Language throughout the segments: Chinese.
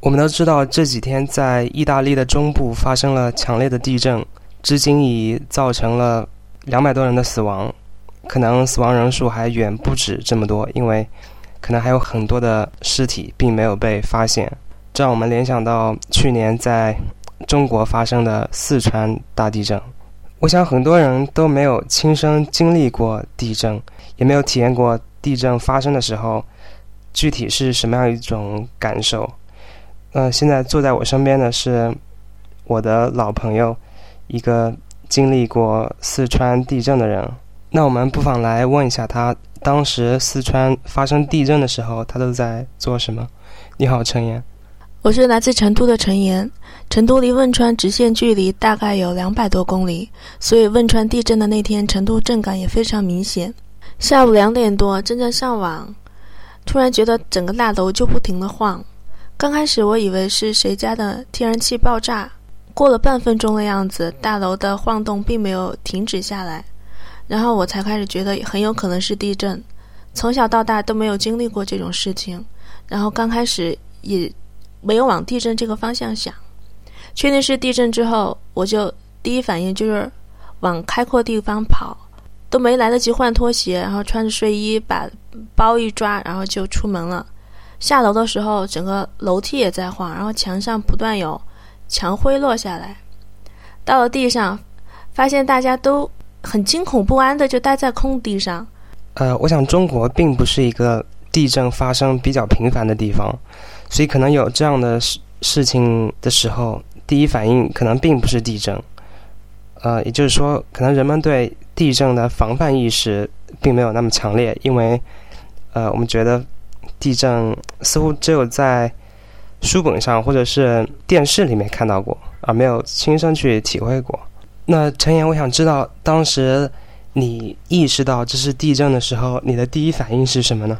我们都知道这几天在意大利的中部发生了强烈的地震，至今已造成了两百多人的死亡，可能死亡人数还远不止这么多，因为可能还有很多的尸体并没有被发现。这让我们联想到去年在中国发生的四川大地震。我想很多人都没有亲身经历过地震，也没有体验过地震发生的时候具体是什么样一种感受。呃，现在坐在我身边的是我的老朋友，一个经历过四川地震的人。那我们不妨来问一下他，当时四川发生地震的时候，他都在做什么？你好，陈岩。我是来自成都的陈岩。成都离汶川直线距离大概有两百多公里，所以汶川地震的那天，成都震感也非常明显。下午两点多，正在上网，突然觉得整个大楼就不停的晃。刚开始我以为是谁家的天然气爆炸，过了半分钟的样子，大楼的晃动并没有停止下来，然后我才开始觉得很有可能是地震。从小到大都没有经历过这种事情，然后刚开始也没有往地震这个方向想。确定是地震之后，我就第一反应就是往开阔地方跑，都没来得及换拖鞋，然后穿着睡衣把包一抓，然后就出门了。下楼的时候，整个楼梯也在晃，然后墙上不断有墙灰落下来。到了地上，发现大家都很惊恐不安的就待在空地上。呃，我想中国并不是一个地震发生比较频繁的地方，所以可能有这样的事事情的时候，第一反应可能并不是地震。呃，也就是说，可能人们对地震的防范意识并没有那么强烈，因为呃，我们觉得。地震似乎只有在书本上或者是电视里面看到过，而没有亲身去体会过。那陈岩，我想知道，当时你意识到这是地震的时候，你的第一反应是什么呢？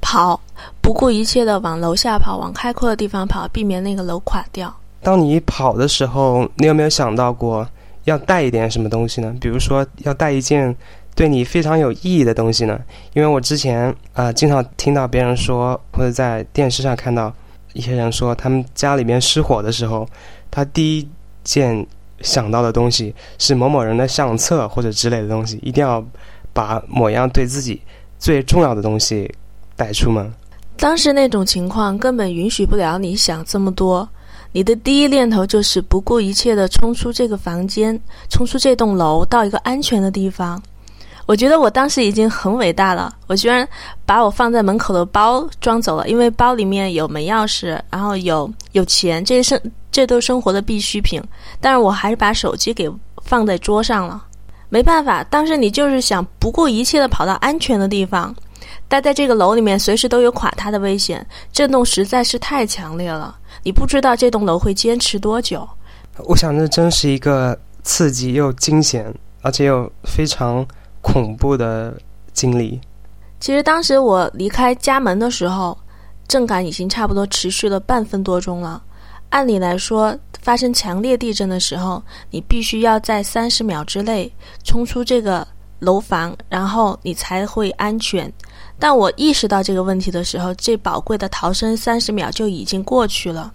跑，不顾一切的往楼下跑，往开阔的地方跑，避免那个楼垮掉。当你跑的时候，你有没有想到过要带一点什么东西呢？比如说，要带一件。对你非常有意义的东西呢？因为我之前啊，经常听到别人说，或者在电视上看到一些人说，他们家里面失火的时候，他第一件想到的东西是某某人的相册或者之类的东西，一定要把某样对自己最重要的东西带出门。当时那种情况根本允许不了你想这么多，你的第一念头就是不顾一切的冲出这个房间，冲出这栋楼，到一个安全的地方。我觉得我当时已经很伟大了，我居然把我放在门口的包装走了，因为包里面有门钥匙，然后有有钱，这是这都是生活的必需品。但是我还是把手机给放在桌上了，没办法，当时你就是想不顾一切的跑到安全的地方，待在这个楼里面，随时都有垮塌的危险，震动实在是太强烈了，你不知道这栋楼会坚持多久。我想这真是一个刺激又惊险，而且又非常。恐怖的经历。其实当时我离开家门的时候，震感已经差不多持续了半分多钟了。按理来说，发生强烈地震的时候，你必须要在三十秒之内冲出这个楼房，然后你才会安全。但我意识到这个问题的时候，这宝贵的逃生三十秒就已经过去了。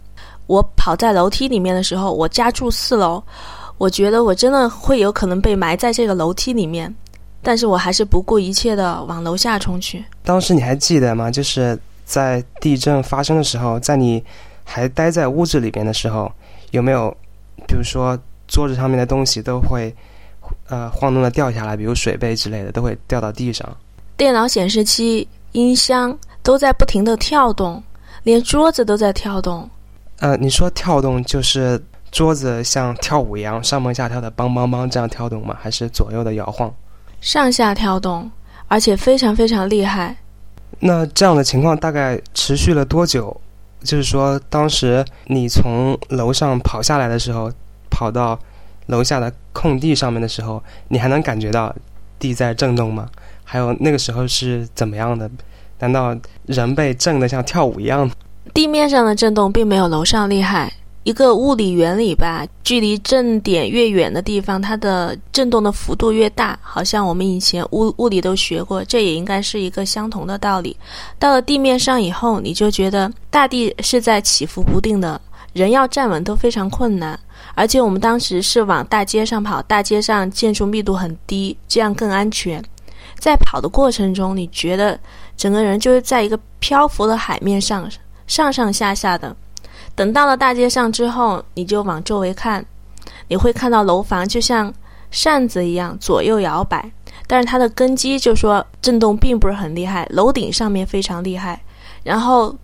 我跑在楼梯里面的时候，我家住四楼，我觉得我真的会有可能被埋在这个楼梯里面。但是我还是不顾一切的往楼下冲去。当时你还记得吗？就是在地震发生的时候，在你还待在屋子里边的时候，有没有，比如说桌子上面的东西都会，呃，晃动的掉下来，比如水杯之类的都会掉到地上。电脑显示器、音箱都在不停的跳动，连桌子都在跳动。呃，你说跳动就是桌子像跳舞一样上蹦下跳的，梆梆梆这样跳动吗？还是左右的摇晃？上下跳动，而且非常非常厉害。那这样的情况大概持续了多久？就是说，当时你从楼上跑下来的时候，跑到楼下的空地上面的时候，你还能感觉到地在震动吗？还有那个时候是怎么样的？难道人被震得像跳舞一样？地面上的震动并没有楼上厉害。一个物理原理吧，距离震点越远的地方，它的震动的幅度越大。好像我们以前物物理都学过，这也应该是一个相同的道理。到了地面上以后，你就觉得大地是在起伏不定的，人要站稳都非常困难。而且我们当时是往大街上跑，大街上建筑密度很低，这样更安全。在跑的过程中，你觉得整个人就是在一个漂浮的海面上，上上下下的。等到了大街上之后，你就往周围看，你会看到楼房就像扇子一样左右摇摆，但是它的根基就说震动并不是很厉害，楼顶上面非常厉害，然后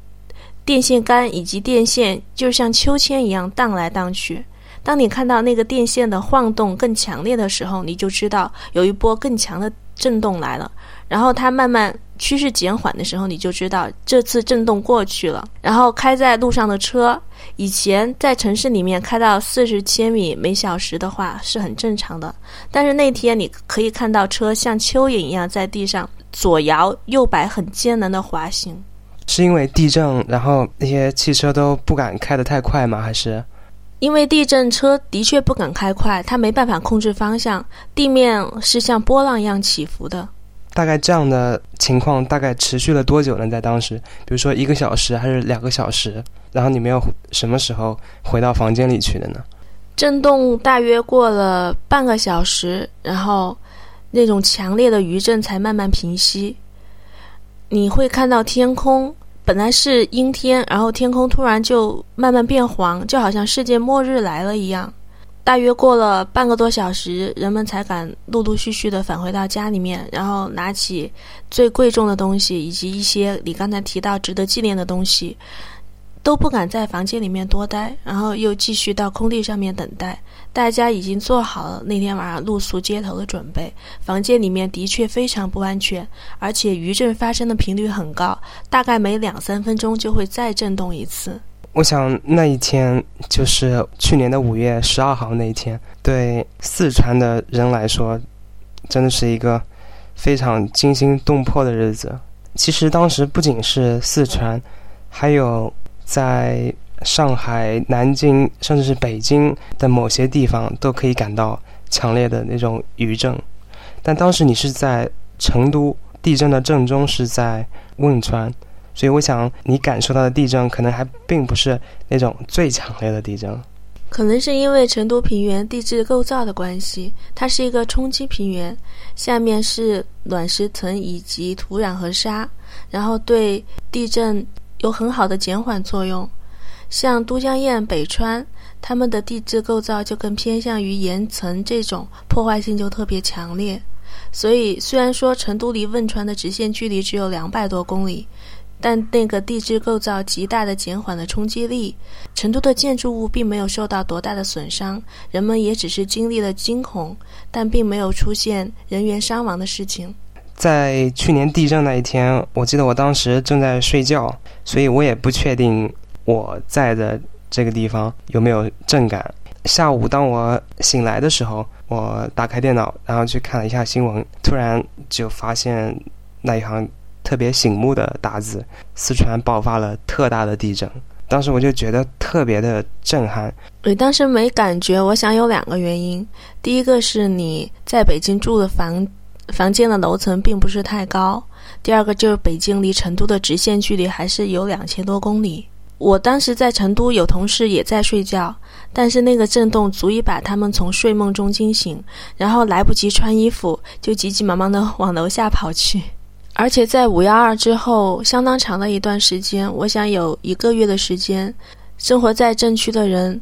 电线杆以及电线就像秋千一样荡来荡去。当你看到那个电线的晃动更强烈的时候，你就知道有一波更强的震动来了，然后它慢慢。趋势减缓的时候，你就知道这次震动过去了。然后开在路上的车，以前在城市里面开到四十千米每小时的话是很正常的。但是那天你可以看到车像蚯蚓一样在地上左摇右摆，很艰难的滑行。是因为地震，然后那些汽车都不敢开得太快吗？还是因为地震，车的确不敢开快，它没办法控制方向，地面是像波浪一样起伏的。大概这样的情况大概持续了多久呢？在当时，比如说一个小时还是两个小时？然后你们又什么时候回到房间里去的呢？震动大约过了半个小时，然后那种强烈的余震才慢慢平息。你会看到天空本来是阴天，然后天空突然就慢慢变黄，就好像世界末日来了一样。大约过了半个多小时，人们才敢陆陆续续的返回到家里面，然后拿起最贵重的东西以及一些你刚才提到值得纪念的东西，都不敢在房间里面多待，然后又继续到空地上面等待。大家已经做好了那天晚上露宿街头的准备。房间里面的确非常不安全，而且余震发生的频率很高，大概每两三分钟就会再震动一次。我想那一天就是去年的五月十二号那一天，对四川的人来说，真的是一个非常惊心动魄的日子。其实当时不仅是四川，还有在上海、南京，甚至是北京的某些地方，都可以感到强烈的那种余震。但当时你是在成都，地震的震中是在汶川。所以，我想你感受到的地震可能还并不是那种最强烈的地震。可能是因为成都平原地质构造的关系，它是一个冲积平原，下面是卵石层以及土壤和沙，然后对地震有很好的减缓作用。像都江堰、北川，它们的地质构造就更偏向于岩层，这种破坏性就特别强烈。所以，虽然说成都离汶川的直线距离只有两百多公里。但那个地质构造极大的减缓了冲击力，成都的建筑物并没有受到多大的损伤，人们也只是经历了惊恐，但并没有出现人员伤亡的事情。在去年地震那一天，我记得我当时正在睡觉，所以我也不确定我在的这个地方有没有震感。下午当我醒来的时候，我打开电脑，然后去看了一下新闻，突然就发现那一行。特别醒目的大字：四川爆发了特大的地震。当时我就觉得特别的震撼。你当时没感觉？我想有两个原因。第一个是你在北京住的房房间的楼层并不是太高；第二个就是北京离成都的直线距离还是有两千多公里。我当时在成都有同事也在睡觉，但是那个震动足以把他们从睡梦中惊醒，然后来不及穿衣服，就急急忙忙的往楼下跑去。而且在五幺二之后，相当长的一段时间，我想有一个月的时间，生活在震区的人，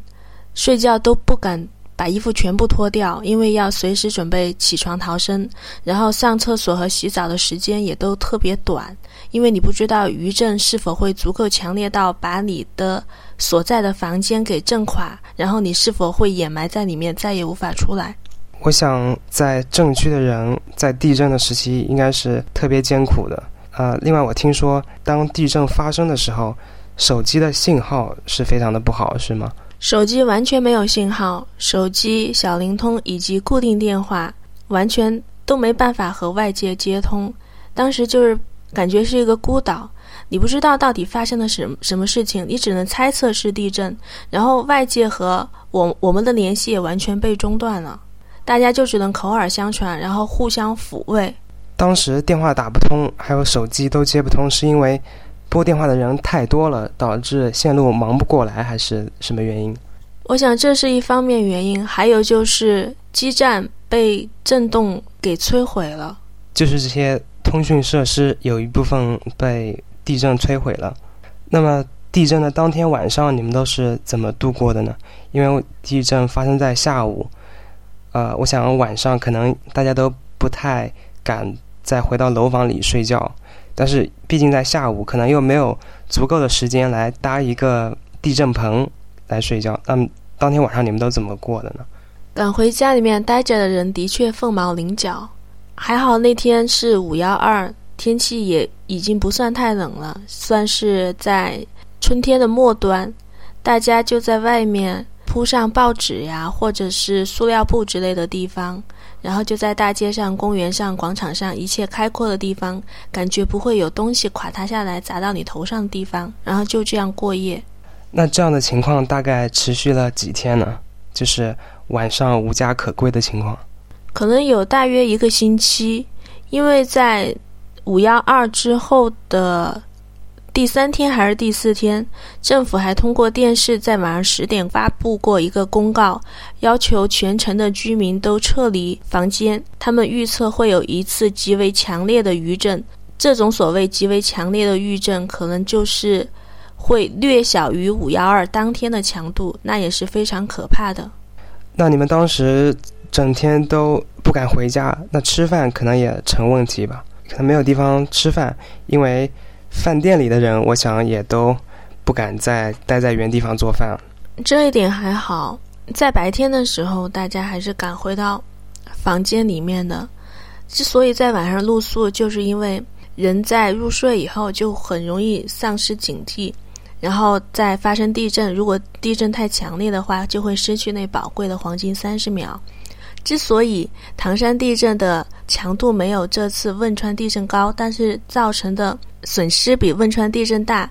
睡觉都不敢把衣服全部脱掉，因为要随时准备起床逃生。然后上厕所和洗澡的时间也都特别短，因为你不知道余震是否会足够强烈到把你的所在的房间给震垮，然后你是否会掩埋在里面，再也无法出来。我想，在震区的人在地震的时期应该是特别艰苦的。呃，另外我听说，当地震发生的时候，手机的信号是非常的不好，是吗？手机完全没有信号，手机、小灵通以及固定电话完全都没办法和外界接通。当时就是感觉是一个孤岛，你不知道到底发生了什什么事情，你只能猜测是地震，然后外界和我我们的联系也完全被中断了，大家就只能口耳相传，然后互相抚慰。当时电话打不通，还有手机都接不通，是因为拨电话的人太多了，导致线路忙不过来，还是什么原因？我想这是一方面原因，还有就是基站被震动给摧毁了，就是这些通讯设施有一部分被地震摧毁了。那么地震的当天晚上，你们都是怎么度过的呢？因为地震发生在下午，呃，我想晚上可能大家都不太敢。再回到楼房里睡觉，但是毕竟在下午，可能又没有足够的时间来搭一个地震棚来睡觉。那么当天晚上你们都怎么过的呢？赶回家里面待着的人的确凤毛麟角，还好那天是五幺二，天气也已经不算太冷了，算是在春天的末端，大家就在外面铺上报纸呀，或者是塑料布之类的地方。然后就在大街上、公园上、广场上一切开阔的地方，感觉不会有东西垮塌下来砸到你头上的地方，然后就这样过夜。那这样的情况大概持续了几天呢？就是晚上无家可归的情况。可能有大约一个星期，因为在五幺二之后的。第三天还是第四天，政府还通过电视在晚上十点发布过一个公告，要求全城的居民都撤离房间。他们预测会有一次极为强烈的余震，这种所谓极为强烈的余震，可能就是会略小于五幺二当天的强度，那也是非常可怕的。那你们当时整天都不敢回家，那吃饭可能也成问题吧？可能没有地方吃饭，因为。饭店里的人，我想也都不敢再待在原地方做饭。这一点还好，在白天的时候，大家还是敢回到房间里面的。之所以在晚上露宿，就是因为人在入睡以后就很容易丧失警惕，然后再发生地震，如果地震太强烈的话，就会失去那宝贵的黄金三十秒。之所以唐山地震的强度没有这次汶川地震高，但是造成的损失比汶川地震大。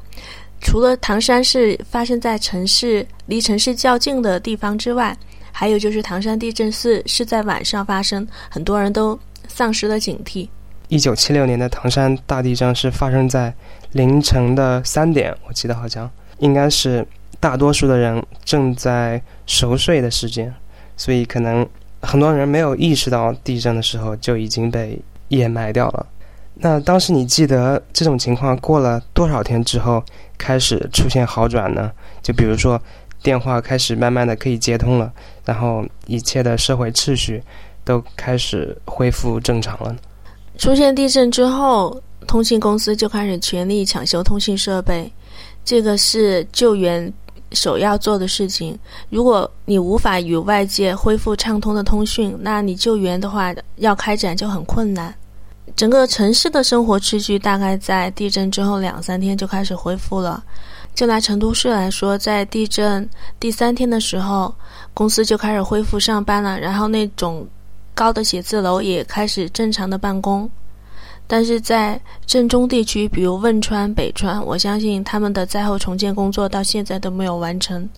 除了唐山是发生在城市离城市较近的地方之外，还有就是唐山地震是是在晚上发生，很多人都丧失了警惕。一九七六年的唐山大地震是发生在凌晨的三点，我记得好像应该是大多数的人正在熟睡的时间，所以可能。很多人没有意识到地震的时候就已经被掩埋掉了。那当时你记得这种情况过了多少天之后开始出现好转呢？就比如说电话开始慢慢的可以接通了，然后一切的社会秩序都开始恢复正常了。出现地震之后，通信公司就开始全力抢修通信设备，这个是救援。首要做的事情，如果你无法与外界恢复畅通的通讯，那你救援的话要开展就很困难。整个城市的生活秩序大概在地震之后两三天就开始恢复了。就拿成都市来说，在地震第三天的时候，公司就开始恢复上班了，然后那种高的写字楼也开始正常的办公。但是在震中地区，比如汶川、北川，我相信他们的灾后重建工作到现在都没有完成，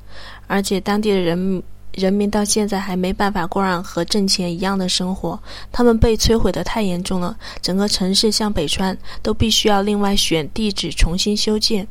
而且当地的人人民到现在还没办法过上和挣钱一样的生活，他们被摧毁的太严重了，整个城市像北川都必须要另外选地址重新修建。